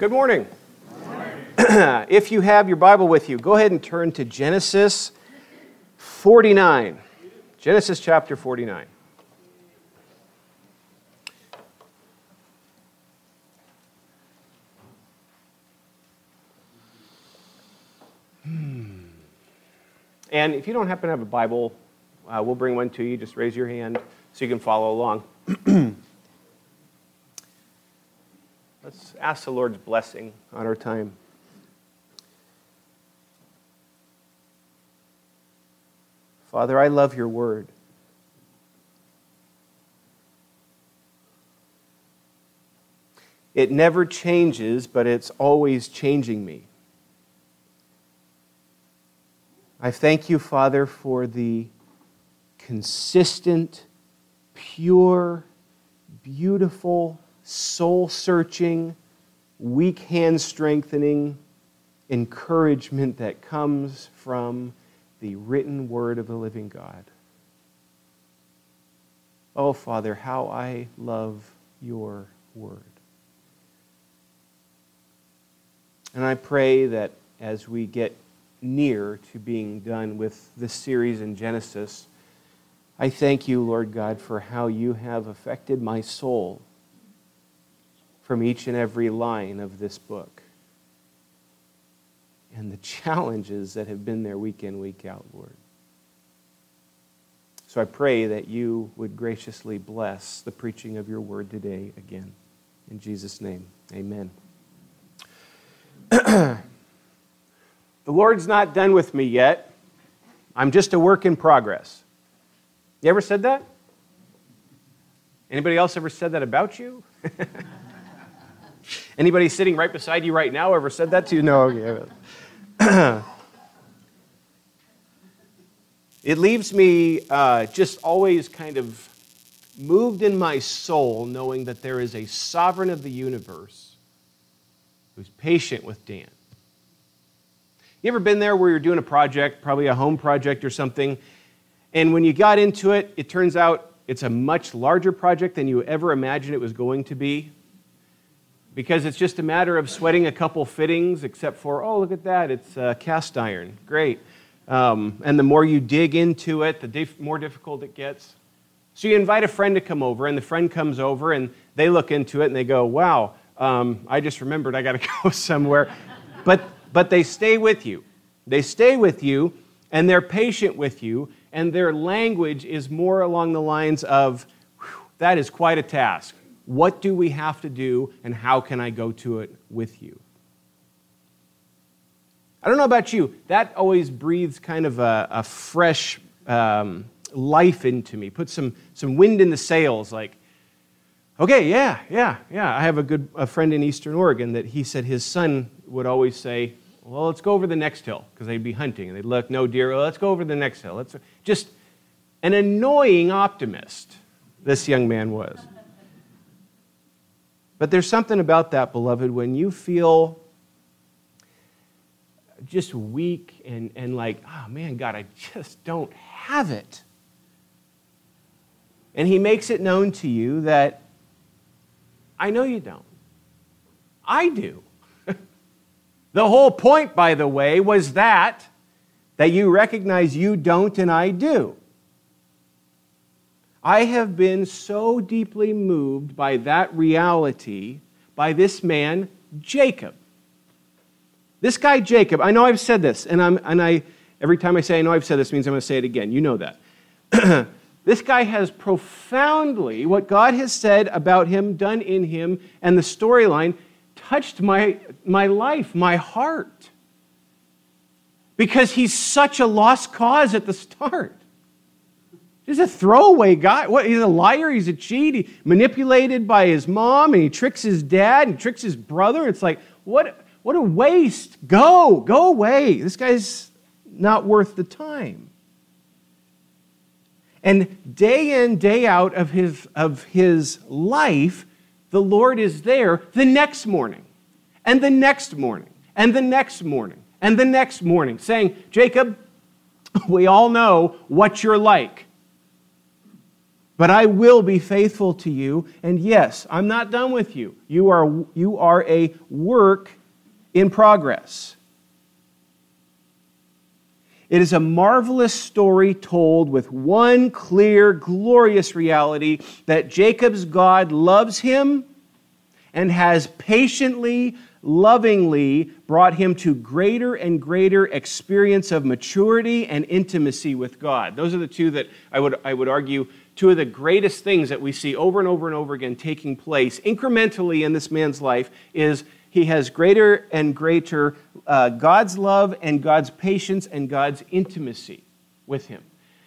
Good morning. if you have your Bible with you, go ahead and turn to Genesis 49. Genesis chapter 49. Hmm. And if you don't happen to have a Bible, uh, we'll bring one to you. Just raise your hand so you can follow along. Let's ask the Lord's blessing on our time. Father, I love your word. It never changes, but it's always changing me. I thank you, Father, for the consistent, pure, beautiful, soul searching, weak hand strengthening encouragement that comes from the written word of the living God. Oh, Father, how I love your word. And I pray that as we get near to being done with this series in Genesis, I thank you, Lord God, for how you have affected my soul from each and every line of this book and the challenges that have been there week in, week out, Lord. So I pray that you would graciously bless the preaching of your word today again. In Jesus' name, amen. the Lord's not done with me yet. I'm just a work in progress. You ever said that? Anybody else ever said that about you? Anybody sitting right beside you right now ever said that to you? No. Okay. it leaves me uh, just always kind of moved in my soul knowing that there is a sovereign of the universe who's patient with Dan. You ever been there where you're doing a project, probably a home project or something, and when you got into it, it turns out it's a much larger project than you ever imagined it was going to be? Because it's just a matter of sweating a couple fittings, except for, oh, look at that, it's uh, cast iron. Great. Um, and the more you dig into it, the dif- more difficult it gets. So you invite a friend to come over, and the friend comes over, and they look into it, and they go, wow, um, I just remembered I got to go somewhere. but, but they stay with you. They stay with you, and they're patient with you, and their language is more along the lines of, that is quite a task. What do we have to do, and how can I go to it with you? I don't know about you, that always breathes kind of a, a fresh um, life into me, puts some, some wind in the sails, like, okay, yeah, yeah, yeah. I have a good a friend in Eastern Oregon that he said his son would always say, well, let's go over the next hill, because they'd be hunting, and they'd look, no deer, let's go over the next hill. Let's, just an annoying optimist, this young man was. But there's something about that, beloved, when you feel just weak and, and like, oh man, God, I just don't have it. And He makes it known to you that I know you don't. I do. the whole point, by the way, was that that you recognize you don't and I do. I have been so deeply moved by that reality by this man, Jacob. This guy, Jacob, I know I've said this, and, I'm, and I, every time I say I know I've said this means I'm going to say it again. You know that. this guy has profoundly, what God has said about him, done in him, and the storyline touched my, my life, my heart. Because he's such a lost cause at the start. He's a throwaway guy. What, he's a liar. He's a cheat. He manipulated by his mom, and he tricks his dad and tricks his brother. It's like, what, what a waste. Go, go away. This guy's not worth the time. And day in, day out of his, of his life, the Lord is there the next morning, and the next morning, and the next morning, and the next morning, saying, Jacob, we all know what you're like. But I will be faithful to you. And yes, I'm not done with you. You are, you are a work in progress. It is a marvelous story told with one clear, glorious reality that Jacob's God loves him and has patiently, lovingly brought him to greater and greater experience of maturity and intimacy with God. Those are the two that I would, I would argue two of the greatest things that we see over and over and over again taking place incrementally in this man's life is he has greater and greater uh, God's love and God's patience and God's intimacy with him.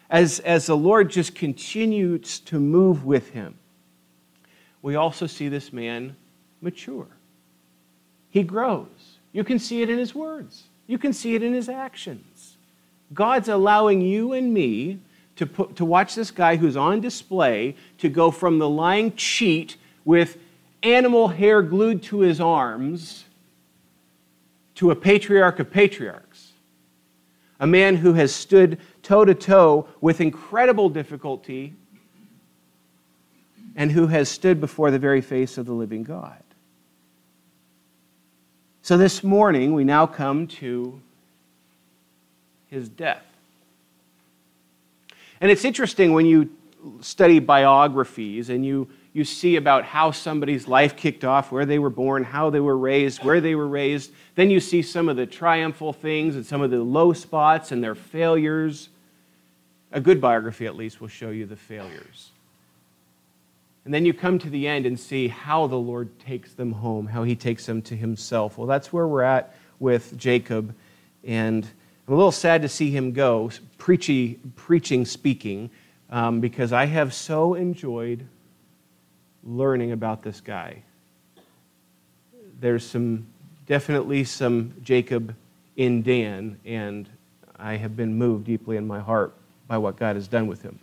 As, as the Lord just continues to move with him, we also see this man mature. He grows. You can see it in his words, you can see it in his actions. God's allowing you and me to, put, to watch this guy who's on display to go from the lying cheat with animal hair glued to his arms to a patriarch of patriarchs, a man who has stood toe to toe with incredible difficulty and who has stood before the very face of the living God. So this morning, we now come to his death. And it's interesting when you study biographies and you, you see about how somebody's life kicked off, where they were born, how they were raised, where they were raised. Then you see some of the triumphal things and some of the low spots and their failures. A good biography, at least, will show you the failures. And then you come to the end and see how the Lord takes them home, how he takes them to himself. Well, that's where we're at with Jacob. And I'm a little sad to see him go, preachy, preaching, speaking, um, because I have so enjoyed learning about this guy. There's some, definitely some Jacob in Dan, and I have been moved deeply in my heart by what God has done with him.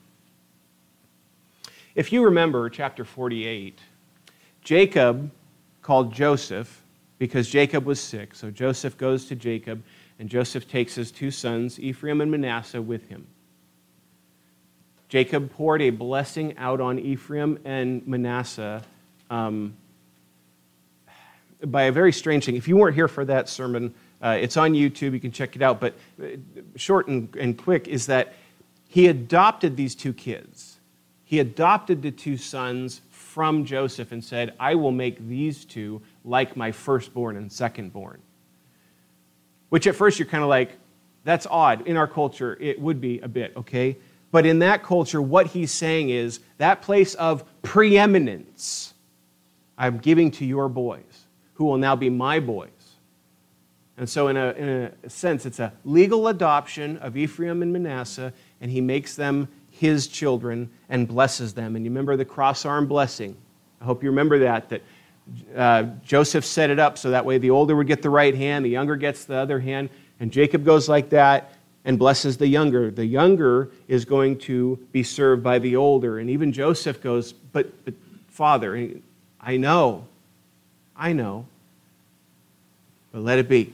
If you remember chapter 48, Jacob called Joseph because Jacob was sick. So Joseph goes to Jacob and Joseph takes his two sons, Ephraim and Manasseh, with him. Jacob poured a blessing out on Ephraim and Manasseh um, by a very strange thing. If you weren't here for that sermon, uh, it's on YouTube, you can check it out. But uh, short and, and quick is that he adopted these two kids. He adopted the two sons from Joseph and said, I will make these two like my firstborn and secondborn. Which at first you're kind of like, that's odd. In our culture, it would be a bit, okay? But in that culture, what he's saying is that place of preeminence I'm giving to your boys, who will now be my boys. And so, in a, in a sense, it's a legal adoption of Ephraim and Manasseh, and he makes them his children and blesses them. And you remember the cross arm blessing. I hope you remember that, that uh, Joseph set it up so that way the older would get the right hand, the younger gets the other hand, and Jacob goes like that and blesses the younger. The younger is going to be served by the older. And even Joseph goes, But, but Father, I know, I know, but let it be.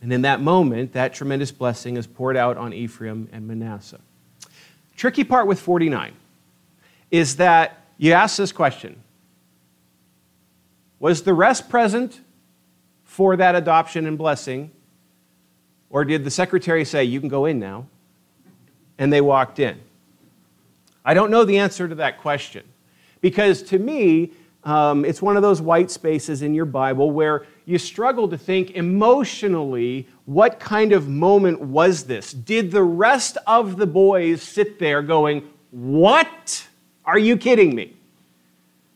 And in that moment, that tremendous blessing is poured out on Ephraim and Manasseh. Tricky part with 49 is that you ask this question was the rest present for that adoption and blessing? Or did the secretary say, You can go in now? And they walked in? I don't know the answer to that question. Because to me, um, it's one of those white spaces in your Bible where you struggle to think emotionally what kind of moment was this? Did the rest of the boys sit there going, What? Are you kidding me?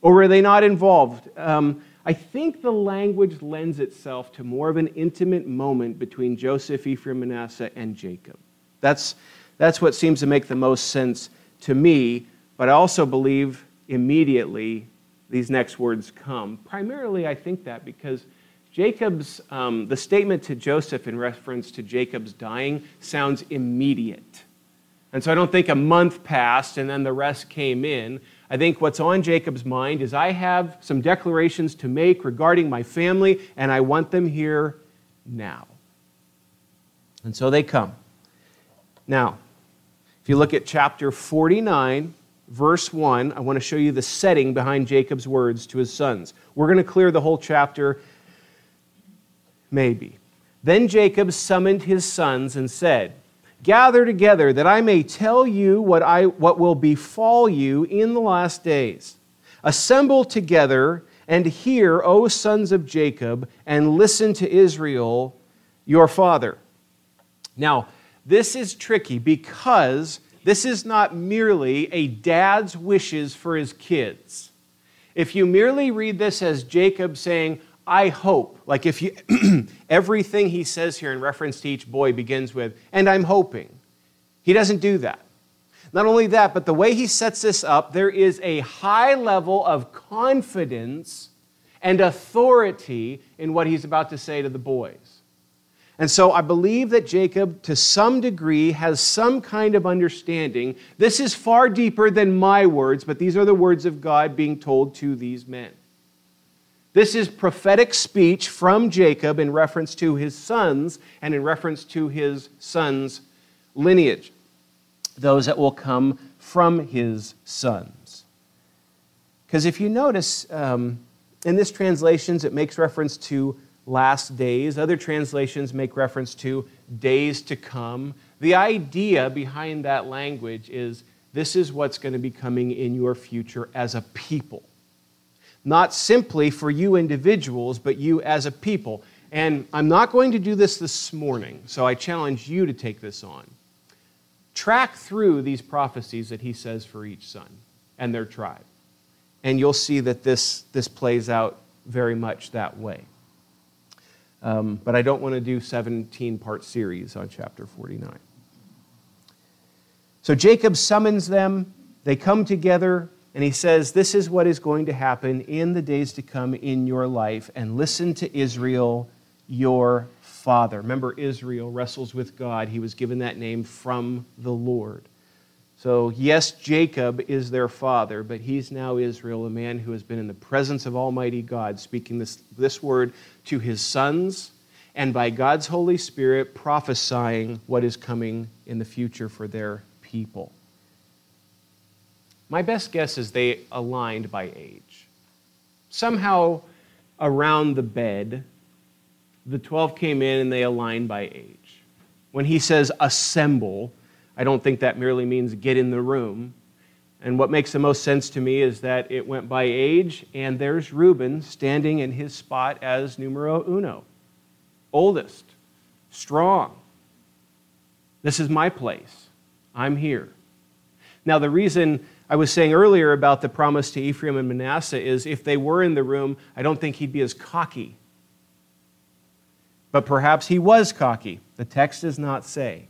Or were they not involved? Um, I think the language lends itself to more of an intimate moment between Joseph, Ephraim, Manasseh, and Jacob. That's, that's what seems to make the most sense to me, but I also believe immediately these next words come. Primarily, I think that because Jacob's, um, the statement to Joseph in reference to Jacob's dying sounds immediate. And so I don't think a month passed and then the rest came in. I think what's on Jacob's mind is I have some declarations to make regarding my family, and I want them here now. And so they come. Now, if you look at chapter 49, verse 1, I want to show you the setting behind Jacob's words to his sons. We're going to clear the whole chapter, maybe. Then Jacob summoned his sons and said, Gather together that I may tell you what, I, what will befall you in the last days. Assemble together and hear, O sons of Jacob, and listen to Israel, your father. Now, this is tricky because this is not merely a dad's wishes for his kids. If you merely read this as Jacob saying, I hope, like if you, everything he says here in reference to each boy begins with, and I'm hoping. He doesn't do that. Not only that, but the way he sets this up, there is a high level of confidence and authority in what he's about to say to the boys. And so I believe that Jacob, to some degree, has some kind of understanding. This is far deeper than my words, but these are the words of God being told to these men. This is prophetic speech from Jacob in reference to his sons and in reference to his sons' lineage, those that will come from his sons. Because if you notice, um, in this translations, it makes reference to last days. Other translations make reference to days to come. The idea behind that language is this is what's going to be coming in your future as a people. Not simply for you individuals, but you as a people. And I'm not going to do this this morning, so I challenge you to take this on. Track through these prophecies that he says for each son and their tribe. And you'll see that this, this plays out very much that way. Um, but I don't want to do 17 part series on chapter 49. So Jacob summons them. They come together, and he says, This is what is going to happen in the days to come in your life. And listen to Israel, your father. Remember, Israel wrestles with God. He was given that name from the Lord. So, yes, Jacob is their father, but he's now Israel, a man who has been in the presence of Almighty God, speaking this, this word to his sons, and by God's Holy Spirit, prophesying what is coming in the future for their people. My best guess is they aligned by age. Somehow around the bed, the 12 came in and they aligned by age. When he says assemble, I don't think that merely means get in the room. And what makes the most sense to me is that it went by age, and there's Reuben standing in his spot as numero uno, oldest, strong. This is my place. I'm here. Now, the reason I was saying earlier about the promise to Ephraim and Manasseh is if they were in the room, I don't think he'd be as cocky. But perhaps he was cocky. The text does not say.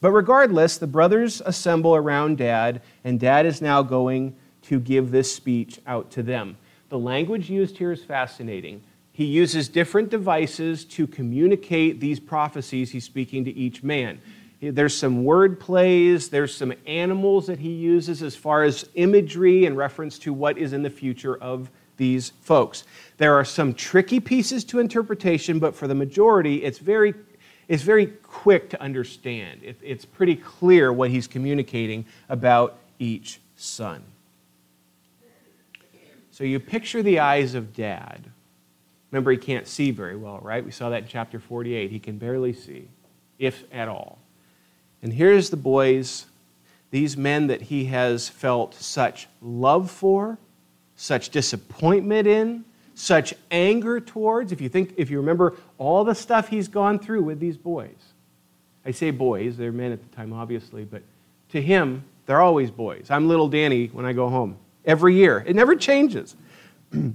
But regardless, the brothers assemble around dad, and dad is now going to give this speech out to them. The language used here is fascinating. He uses different devices to communicate these prophecies he's speaking to each man. There's some word plays, there's some animals that he uses as far as imagery in reference to what is in the future of these folks. There are some tricky pieces to interpretation, but for the majority, it's very is very quick to understand. It, it's pretty clear what he's communicating about each son. So you picture the eyes of dad. Remember, he can't see very well, right? We saw that in chapter 48. He can barely see, if at all. And here's the boys, these men that he has felt such love for, such disappointment in, such anger towards. If you think, if you remember all the stuff he's gone through with these boys. I say boys, they're men at the time, obviously, but to him, they're always boys. I'm little Danny when I go home every year. It never changes. and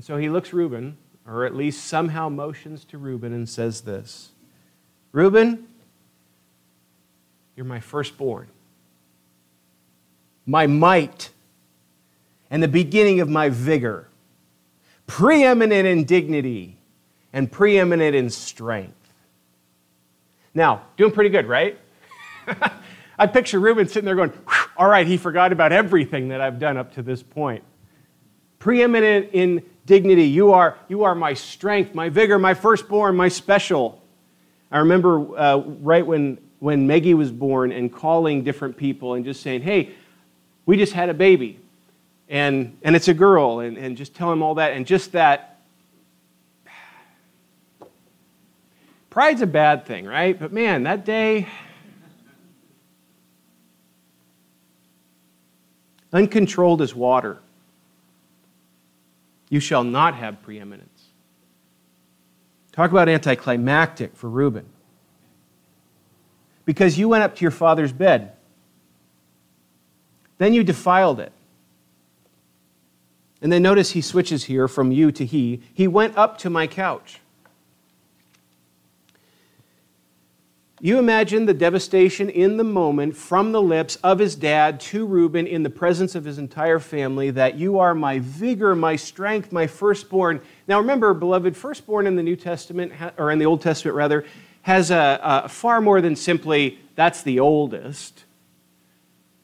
so he looks Reuben, or at least somehow motions to Reuben and says this Reuben, you're my firstborn, my might, and the beginning of my vigor preeminent in dignity and preeminent in strength. Now, doing pretty good, right? I picture Reuben sitting there going, All right, he forgot about everything that I've done up to this point. Preeminent in dignity. You are, you are my strength, my vigor, my firstborn, my special. I remember uh, right when when Maggie was born and calling different people and just saying, hey, we just had a baby and, and it's a girl, and, and just tell him all that. And just that. Pride's a bad thing, right? But man, that day. Uncontrolled as water. You shall not have preeminence. Talk about anticlimactic for Reuben. Because you went up to your father's bed. Then you defiled it. And then notice he switches here from you to he. He went up to my couch. You imagine the devastation in the moment from the lips of his dad to Reuben in the presence of his entire family that you are my vigor, my strength, my firstborn. Now remember, beloved, firstborn in the New Testament, or in the Old Testament rather, has a, a far more than simply that's the oldest.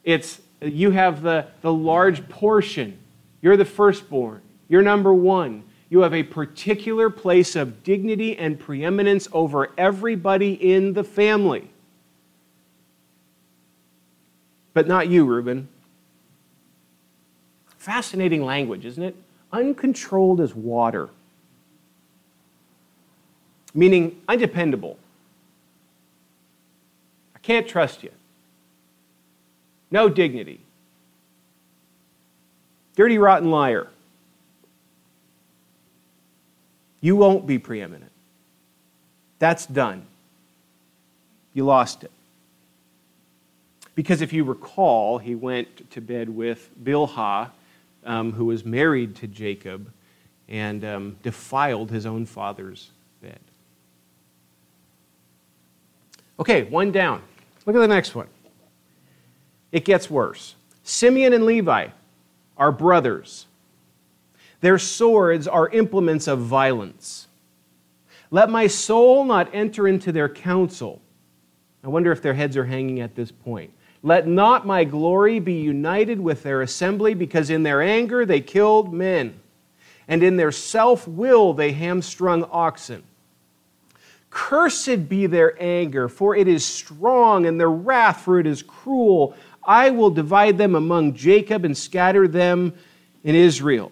It's you have the, the large portion you're the firstborn. You're number one. You have a particular place of dignity and preeminence over everybody in the family. But not you, Reuben. Fascinating language, isn't it? Uncontrolled as water, meaning undependable. Can't trust you. No dignity. Dirty, rotten liar. You won't be preeminent. That's done. You lost it. Because if you recall, he went to bed with Bilhah, um, who was married to Jacob, and um, defiled his own father's bed. Okay, one down. Look at the next one. It gets worse. Simeon and Levi are brothers. Their swords are implements of violence. Let my soul not enter into their counsel. I wonder if their heads are hanging at this point. Let not my glory be united with their assembly, because in their anger they killed men, and in their self will they hamstrung oxen. Cursed be their anger, for it is strong, and their wrath, for it is cruel. I will divide them among Jacob and scatter them in Israel.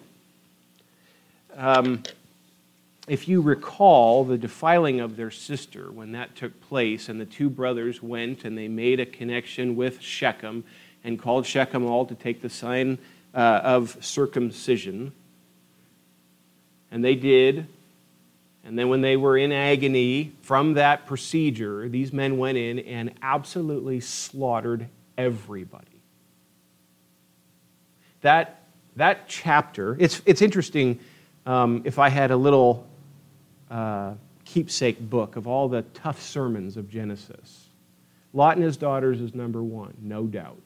Um, if you recall the defiling of their sister when that took place, and the two brothers went and they made a connection with Shechem and called Shechem all to take the sign uh, of circumcision. And they did. And then, when they were in agony from that procedure, these men went in and absolutely slaughtered everybody. That, that chapter, it's, it's interesting um, if I had a little uh, keepsake book of all the tough sermons of Genesis. Lot and his daughters is number one, no doubt.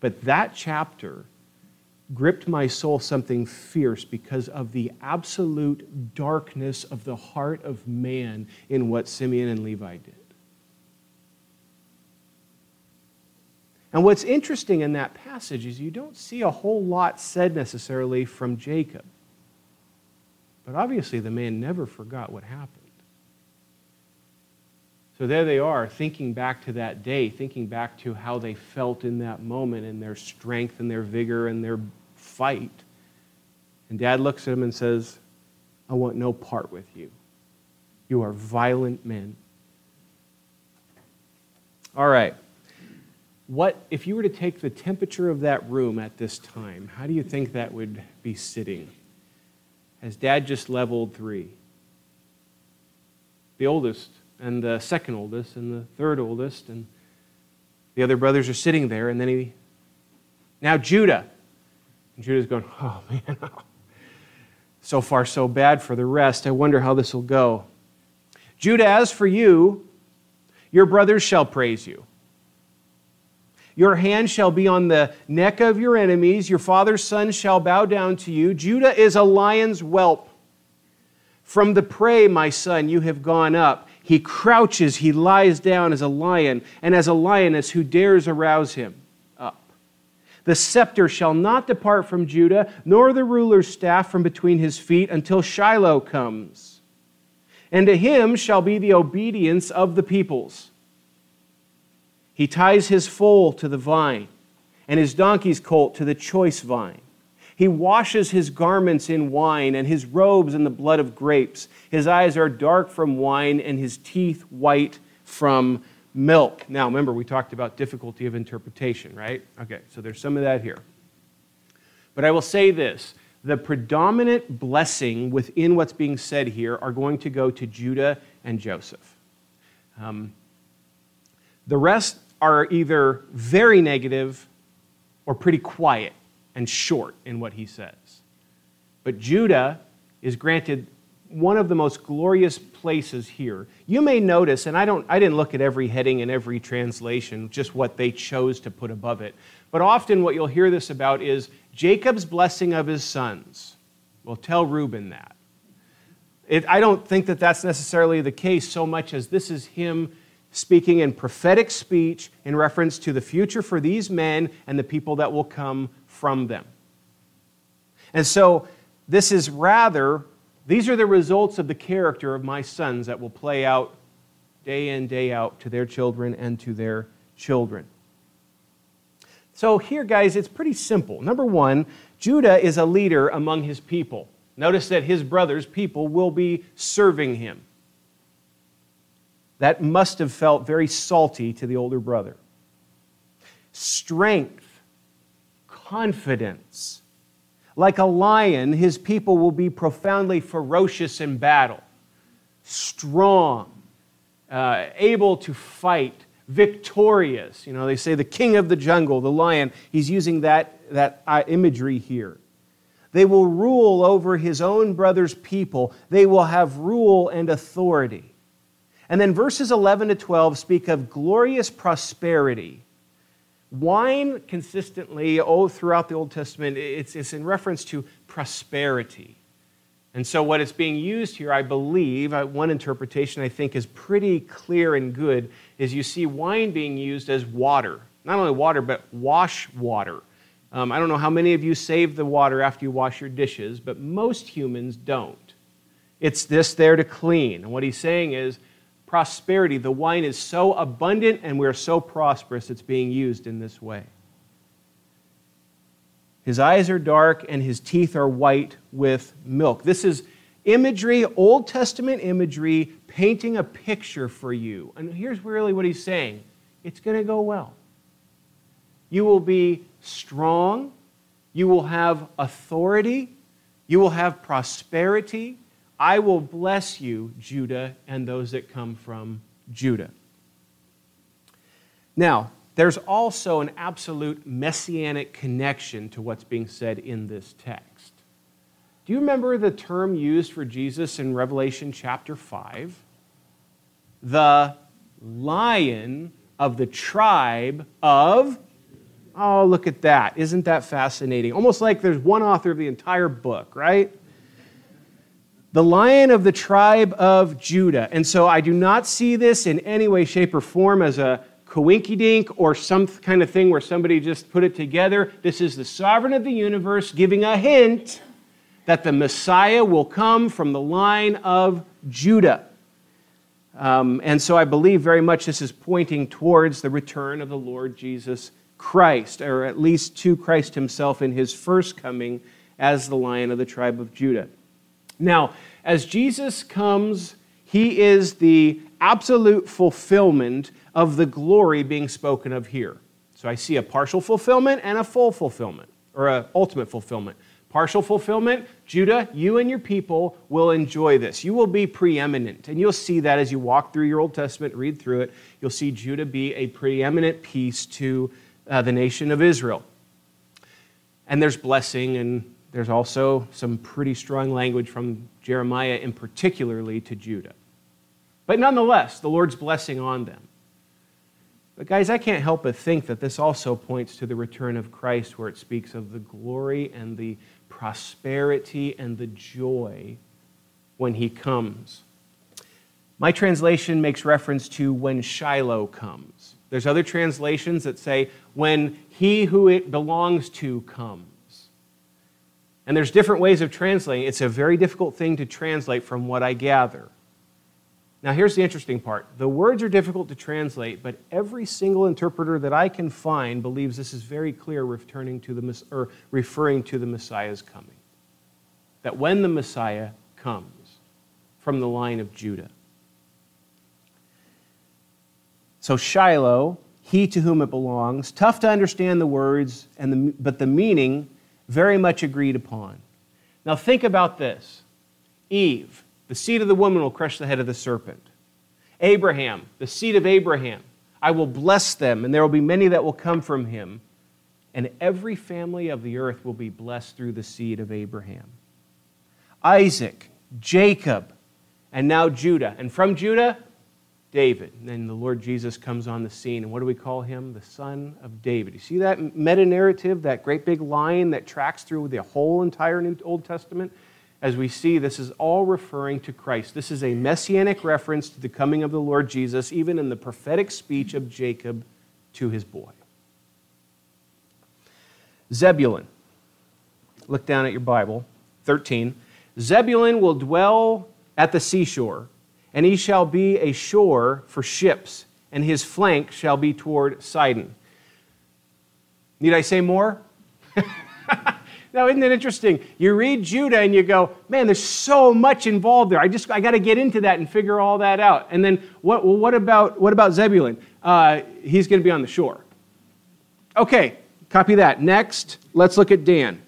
But that chapter gripped my soul something fierce because of the absolute darkness of the heart of man in what Simeon and Levi did. And what's interesting in that passage is you don't see a whole lot said necessarily from Jacob. But obviously, the man never forgot what happened. So there they are, thinking back to that day, thinking back to how they felt in that moment and their strength and their vigor and their fight. And dad looks at him and says, I want no part with you. You are violent men. All right what if you were to take the temperature of that room at this time how do you think that would be sitting has dad just leveled three the oldest and the second oldest and the third oldest and the other brothers are sitting there and then he now judah and judah's going oh man so far so bad for the rest i wonder how this will go judah as for you your brothers shall praise you your hand shall be on the neck of your enemies. Your father's son shall bow down to you. Judah is a lion's whelp. From the prey, my son, you have gone up. He crouches, he lies down as a lion, and as a lioness who dares arouse him up. The scepter shall not depart from Judah, nor the ruler's staff from between his feet until Shiloh comes. And to him shall be the obedience of the peoples. He ties his foal to the vine, and his donkey's colt to the choice vine. He washes his garments in wine, and his robes in the blood of grapes. His eyes are dark from wine, and his teeth white from milk. Now, remember, we talked about difficulty of interpretation, right? Okay, so there's some of that here. But I will say this the predominant blessing within what's being said here are going to go to Judah and Joseph. Um, the rest are either very negative or pretty quiet and short in what he says. But Judah is granted one of the most glorious places here. You may notice, and I, don't, I didn't look at every heading in every translation, just what they chose to put above it. But often what you'll hear this about is Jacob's blessing of his sons. Well, tell Reuben that. It, I don't think that that's necessarily the case so much as this is him speaking in prophetic speech in reference to the future for these men and the people that will come from them. And so, this is rather these are the results of the character of my sons that will play out day in, day out to their children and to their children. So, here, guys, it's pretty simple. Number one, Judah is a leader among his people. Notice that his brothers' people will be serving him. That must have felt very salty to the older brother. Strength, confidence, like a lion, his people will be profoundly ferocious in battle, strong, uh, able to fight, victorious. You know, they say the king of the jungle, the lion. He's using that, that uh, imagery here. They will rule over his own brother's people, they will have rule and authority. And then verses 11 to 12 speak of glorious prosperity Wine consistently, oh, throughout the Old Testament, it's, it's in reference to prosperity. And so, what is being used here, I believe, one interpretation I think is pretty clear and good, is you see wine being used as water. Not only water, but wash water. Um, I don't know how many of you save the water after you wash your dishes, but most humans don't. It's this there to clean. And what he's saying is prosperity. The wine is so abundant and we're so prosperous, it's being used in this way. His eyes are dark and his teeth are white with milk. This is imagery, Old Testament imagery, painting a picture for you. And here's really what he's saying it's going to go well. You will be strong, you will have authority, you will have prosperity, I will bless you, Judah, and those that come from Judah. Now, there's also an absolute messianic connection to what's being said in this text. Do you remember the term used for Jesus in Revelation chapter 5? The lion of the tribe of. Oh, look at that. Isn't that fascinating? Almost like there's one author of the entire book, right? The lion of the tribe of Judah. And so I do not see this in any way, shape, or form as a coinky dink or some kind of thing where somebody just put it together. This is the sovereign of the universe giving a hint that the Messiah will come from the line of Judah. Um, and so I believe very much this is pointing towards the return of the Lord Jesus Christ, or at least to Christ himself in his first coming as the lion of the tribe of Judah. Now, as Jesus comes, he is the absolute fulfillment of the glory being spoken of here. So I see a partial fulfillment and a full fulfillment, or an ultimate fulfillment. Partial fulfillment, Judah, you and your people will enjoy this. You will be preeminent. And you'll see that as you walk through your Old Testament, read through it. You'll see Judah be a preeminent piece to uh, the nation of Israel. And there's blessing and there's also some pretty strong language from Jeremiah, and particularly to Judah. But nonetheless, the Lord's blessing on them. But, guys, I can't help but think that this also points to the return of Christ, where it speaks of the glory and the prosperity and the joy when he comes. My translation makes reference to when Shiloh comes. There's other translations that say when he who it belongs to comes. And there's different ways of translating. It's a very difficult thing to translate from what I gather. Now, here's the interesting part. The words are difficult to translate, but every single interpreter that I can find believes this is very clear, returning to the, or referring to the Messiah's coming. That when the Messiah comes from the line of Judah. So, Shiloh, he to whom it belongs, tough to understand the words, and the, but the meaning very much agreed upon. Now, think about this Eve, the seed of the woman will crush the head of the serpent. Abraham, the seed of Abraham, I will bless them, and there will be many that will come from him. And every family of the earth will be blessed through the seed of Abraham. Isaac, Jacob, and now Judah. And from Judah, David. And then the Lord Jesus comes on the scene. And what do we call him? The Son of David. You see that meta narrative, that great big line that tracks through the whole entire New Old Testament? as we see, this is all referring to Christ. This is a messianic reference to the coming of the Lord Jesus, even in the prophetic speech of Jacob to his boy. Zebulun. Look down at your Bible, 13. Zebulun will dwell at the seashore, and he shall be a shore for ships, and his flank shall be toward Sidon. Need I say more? Now, isn't it interesting? You read Judah and you go, man, there's so much involved there. I just, I got to get into that and figure all that out. And then, what, well, what, about, what about Zebulun? Uh, he's going to be on the shore. Okay, copy that. Next, let's look at Dan.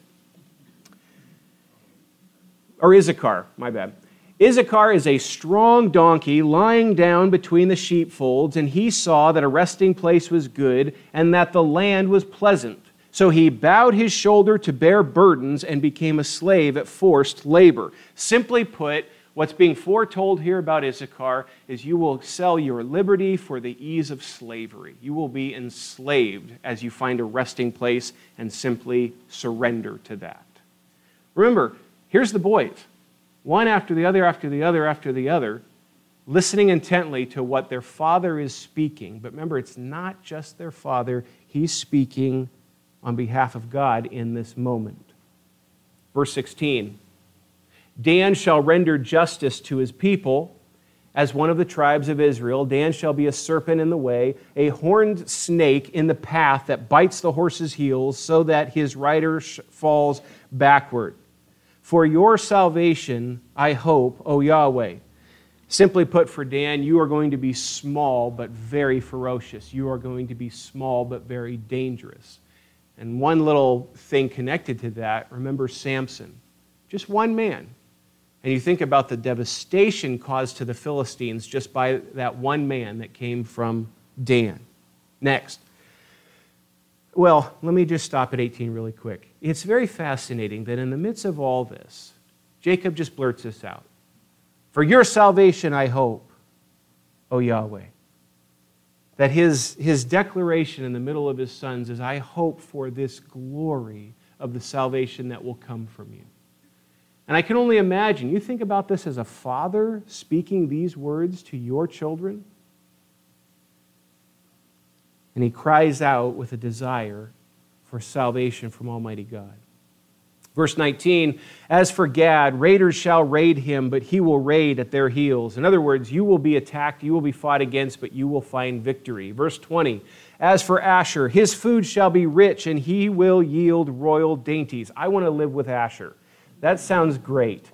Or Issachar, my bad. Issachar is a strong donkey lying down between the sheepfolds, and he saw that a resting place was good and that the land was pleasant. So he bowed his shoulder to bear burdens and became a slave at forced labor. Simply put, what's being foretold here about Issachar is you will sell your liberty for the ease of slavery. You will be enslaved as you find a resting place and simply surrender to that. Remember, here's the boys, one after the other, after the other, after the other, listening intently to what their father is speaking. But remember, it's not just their father, he's speaking on behalf of God in this moment. Verse 16 Dan shall render justice to his people as one of the tribes of Israel. Dan shall be a serpent in the way, a horned snake in the path that bites the horse's heels, so that his rider falls backward. For your salvation, I hope, O Yahweh. Simply put, for Dan, you are going to be small but very ferocious. You are going to be small but very dangerous. And one little thing connected to that remember Samson, just one man. And you think about the devastation caused to the Philistines just by that one man that came from Dan. Next. Well, let me just stop at 18 really quick. It's very fascinating that in the midst of all this, Jacob just blurts this out For your salvation I hope, O Yahweh that his, his declaration in the middle of his sons is, I hope for this glory of the salvation that will come from you. And I can only imagine, you think about this as a father speaking these words to your children. And he cries out with a desire for salvation from Almighty God. Verse 19, as for Gad, raiders shall raid him, but he will raid at their heels. In other words, you will be attacked, you will be fought against, but you will find victory. Verse 20, as for Asher, his food shall be rich, and he will yield royal dainties. I want to live with Asher. That sounds great.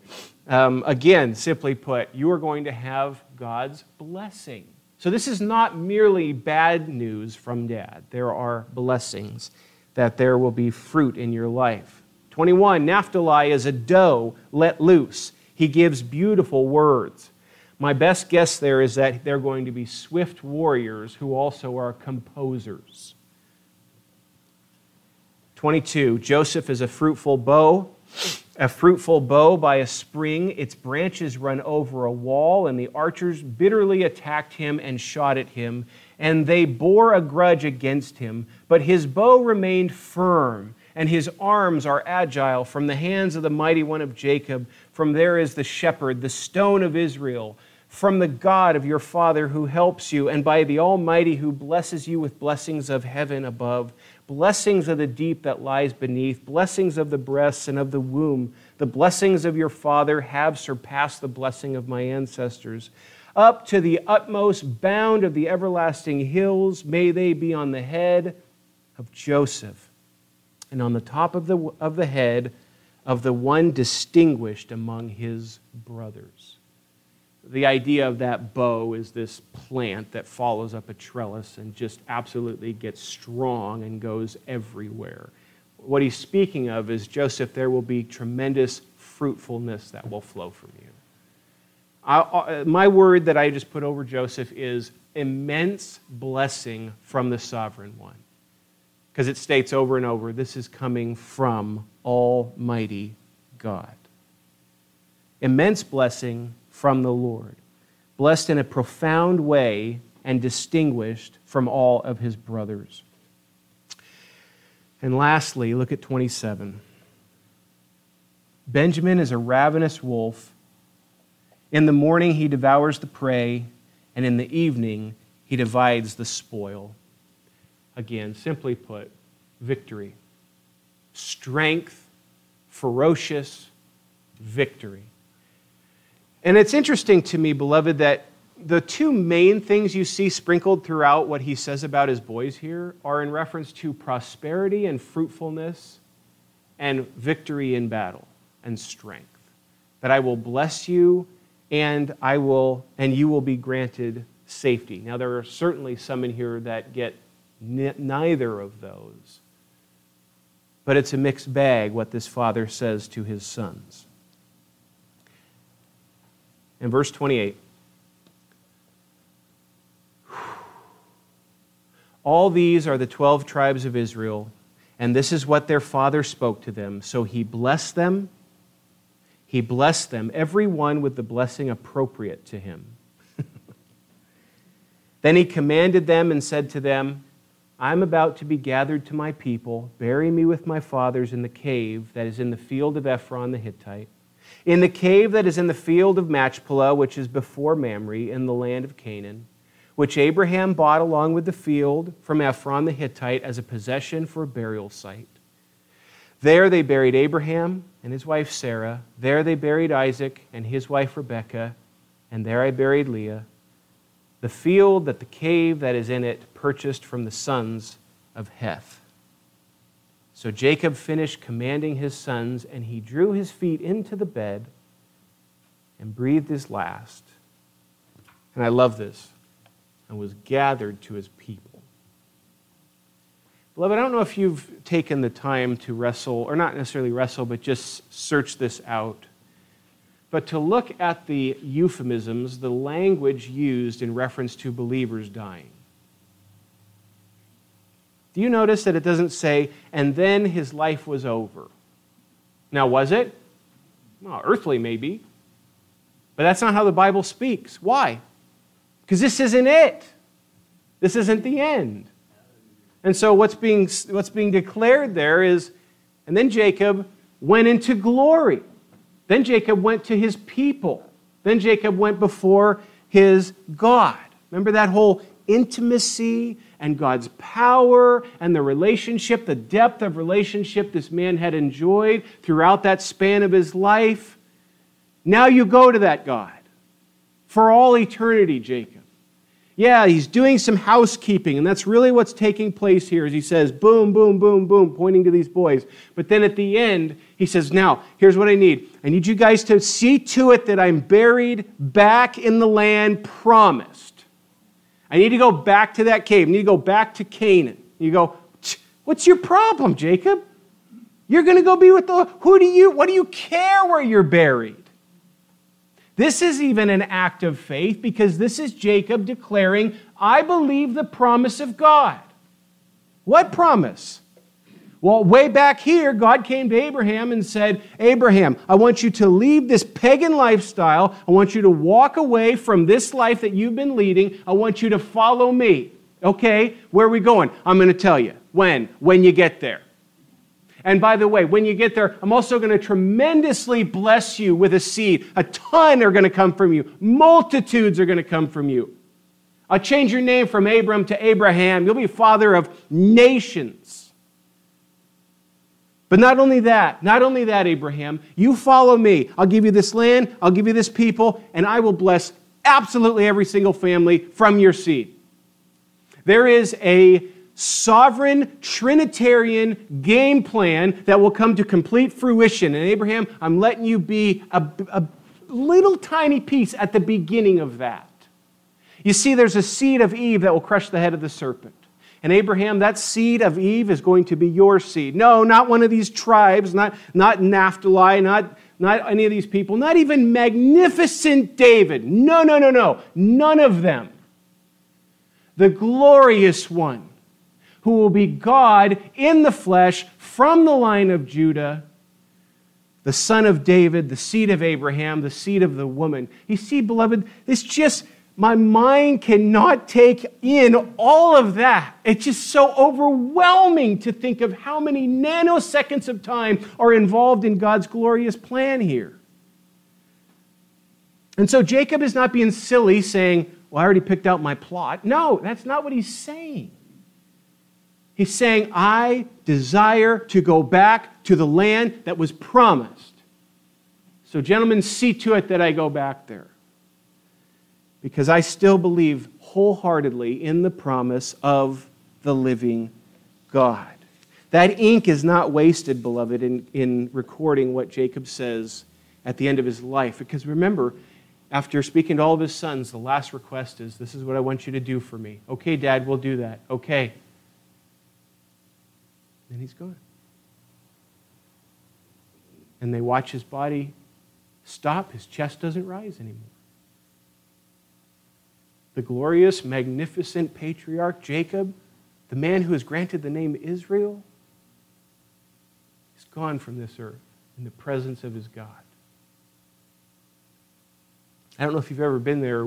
Um, again, simply put, you are going to have God's blessing. So this is not merely bad news from dad. There are blessings that there will be fruit in your life. 21, Naphtali is a doe let loose. He gives beautiful words. My best guess there is that they're going to be swift warriors who also are composers. 22, Joseph is a fruitful bough. A fruitful bough by a spring, its branches run over a wall, and the archers bitterly attacked him and shot at him, and they bore a grudge against him. But his bow remained firm and his arms are agile from the hands of the mighty one of Jacob. From there is the shepherd, the stone of Israel, from the God of your father who helps you, and by the Almighty who blesses you with blessings of heaven above, blessings of the deep that lies beneath, blessings of the breasts and of the womb. The blessings of your father have surpassed the blessing of my ancestors. up to the utmost bound of the everlasting hills. May they be on the head of Joseph and on the top of the, of the head of the one distinguished among his brothers. The idea of that bough is this plant that follows up a trellis and just absolutely gets strong and goes everywhere. What he's speaking of is Joseph, there will be tremendous fruitfulness that will flow from you. I, I, my word that I just put over Joseph is immense blessing from the sovereign one. Because it states over and over this is coming from Almighty God. Immense blessing from the Lord, blessed in a profound way and distinguished from all of his brothers. And lastly, look at 27. Benjamin is a ravenous wolf. In the morning, he devours the prey, and in the evening, he divides the spoil. Again, simply put, victory. Strength, ferocious victory. And it's interesting to me, beloved, that the two main things you see sprinkled throughout what he says about his boys here are in reference to prosperity and fruitfulness and victory in battle and strength. That I will bless you and I will and you will be granted safety. Now there are certainly some in here that get neither of those. But it's a mixed bag what this father says to his sons. In verse 28, all these are the 12 tribes of Israel, and this is what their father spoke to them. So he blessed them he blessed them, every one with the blessing appropriate to him. then he commanded them and said to them, I'm about to be gathered to my people. Bury me with my fathers in the cave that is in the field of Ephron the Hittite, in the cave that is in the field of Machpelah, which is before Mamre, in the land of Canaan, which Abraham bought along with the field from Ephron the Hittite as a possession for a burial site. There they buried Abraham and his wife Sarah. There they buried Isaac and his wife Rebekah. And there I buried Leah. The field that the cave that is in it purchased from the sons of Heth. So Jacob finished commanding his sons, and he drew his feet into the bed and breathed his last. And I love this, and was gathered to his people. Beloved, I don't know if you've taken the time to wrestle, or not necessarily wrestle, but just search this out. But to look at the euphemisms, the language used in reference to believers dying. Do you notice that it doesn't say, and then his life was over? Now, was it? Well, earthly, maybe. But that's not how the Bible speaks. Why? Because this isn't it. This isn't the end. And so what's being, what's being declared there is, and then Jacob went into glory. Then Jacob went to his people. Then Jacob went before his God. Remember that whole intimacy and God's power and the relationship, the depth of relationship this man had enjoyed throughout that span of his life. Now you go to that God for all eternity, Jacob. Yeah, he's doing some housekeeping, and that's really what's taking place here as he says, boom, boom, boom, boom, pointing to these boys. But then at the end, he says, Now, here's what I need. I need you guys to see to it that I'm buried back in the land promised. I need to go back to that cave. I need to go back to Canaan. You go, What's your problem, Jacob? You're going to go be with the, who do you, what do you care where you're buried? This is even an act of faith because this is Jacob declaring, I believe the promise of God. What promise? Well, way back here, God came to Abraham and said, Abraham, I want you to leave this pagan lifestyle. I want you to walk away from this life that you've been leading. I want you to follow me. Okay, where are we going? I'm going to tell you. When? When you get there. And by the way, when you get there, I'm also going to tremendously bless you with a seed. A ton are going to come from you, multitudes are going to come from you. I'll change your name from Abram to Abraham. You'll be father of nations. But not only that, not only that, Abraham, you follow me. I'll give you this land, I'll give you this people, and I will bless absolutely every single family from your seed. There is a sovereign Trinitarian game plan that will come to complete fruition. And Abraham, I'm letting you be a, a little tiny piece at the beginning of that. You see, there's a seed of Eve that will crush the head of the serpent. And Abraham, that seed of Eve is going to be your seed. No, not one of these tribes, not, not Naphtali, not, not any of these people, not even magnificent David. No, no, no, no. None of them. The glorious one who will be God in the flesh from the line of Judah, the son of David, the seed of Abraham, the seed of the woman. You see, beloved, it's just, my mind cannot take in all of that. It's just so overwhelming to think of how many nanoseconds of time are involved in God's glorious plan here. And so Jacob is not being silly saying, Well, I already picked out my plot. No, that's not what he's saying. He's saying, I desire to go back to the land that was promised. So, gentlemen, see to it that I go back there. Because I still believe wholeheartedly in the promise of the living God. That ink is not wasted, beloved, in, in recording what Jacob says at the end of his life. Because remember, after speaking to all of his sons, the last request is, This is what I want you to do for me. Okay, Dad, we'll do that. Okay. And he's gone. And they watch his body stop, his chest doesn't rise anymore. The glorious, magnificent patriarch Jacob, the man who is granted the name Israel, is gone from this earth in the presence of his God. I don't know if you've ever been there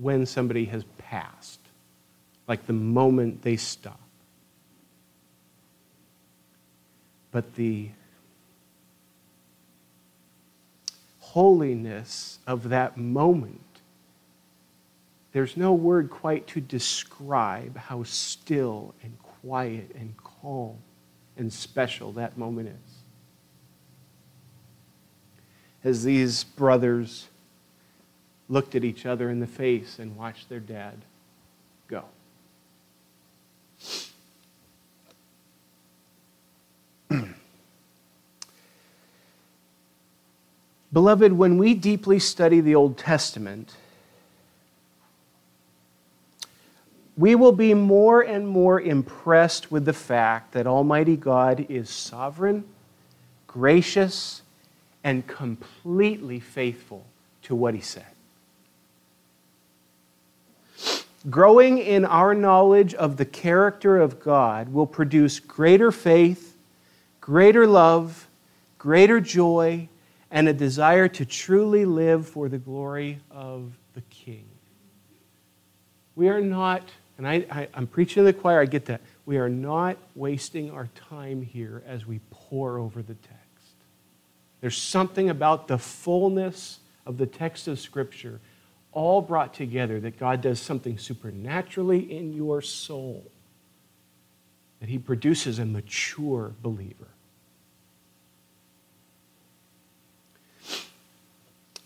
when somebody has passed, like the moment they stop. but the holiness of that moment. There's no word quite to describe how still and quiet and calm and special that moment is. As these brothers looked at each other in the face and watched their dad go. Beloved, when we deeply study the Old Testament, we will be more and more impressed with the fact that Almighty God is sovereign, gracious, and completely faithful to what He said. Growing in our knowledge of the character of God will produce greater faith, greater love, greater joy, and a desire to truly live for the glory of the King. We are not, and I, I, am preaching to the choir, I get that. We are not wasting our time here as we pore over the text. There's something about the fullness of the text of Scripture, all brought together, that God does something supernaturally in your soul, that He produces a mature believer.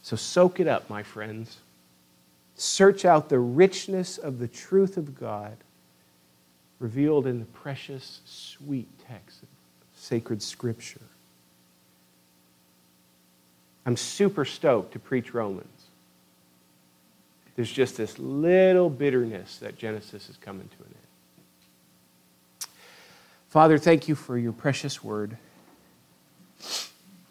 So soak it up, my friends. Search out the richness of the truth of God revealed in the precious, sweet text of sacred scripture. I'm super stoked to preach Romans. There's just this little bitterness that Genesis is coming to an end. Father, thank you for your precious word.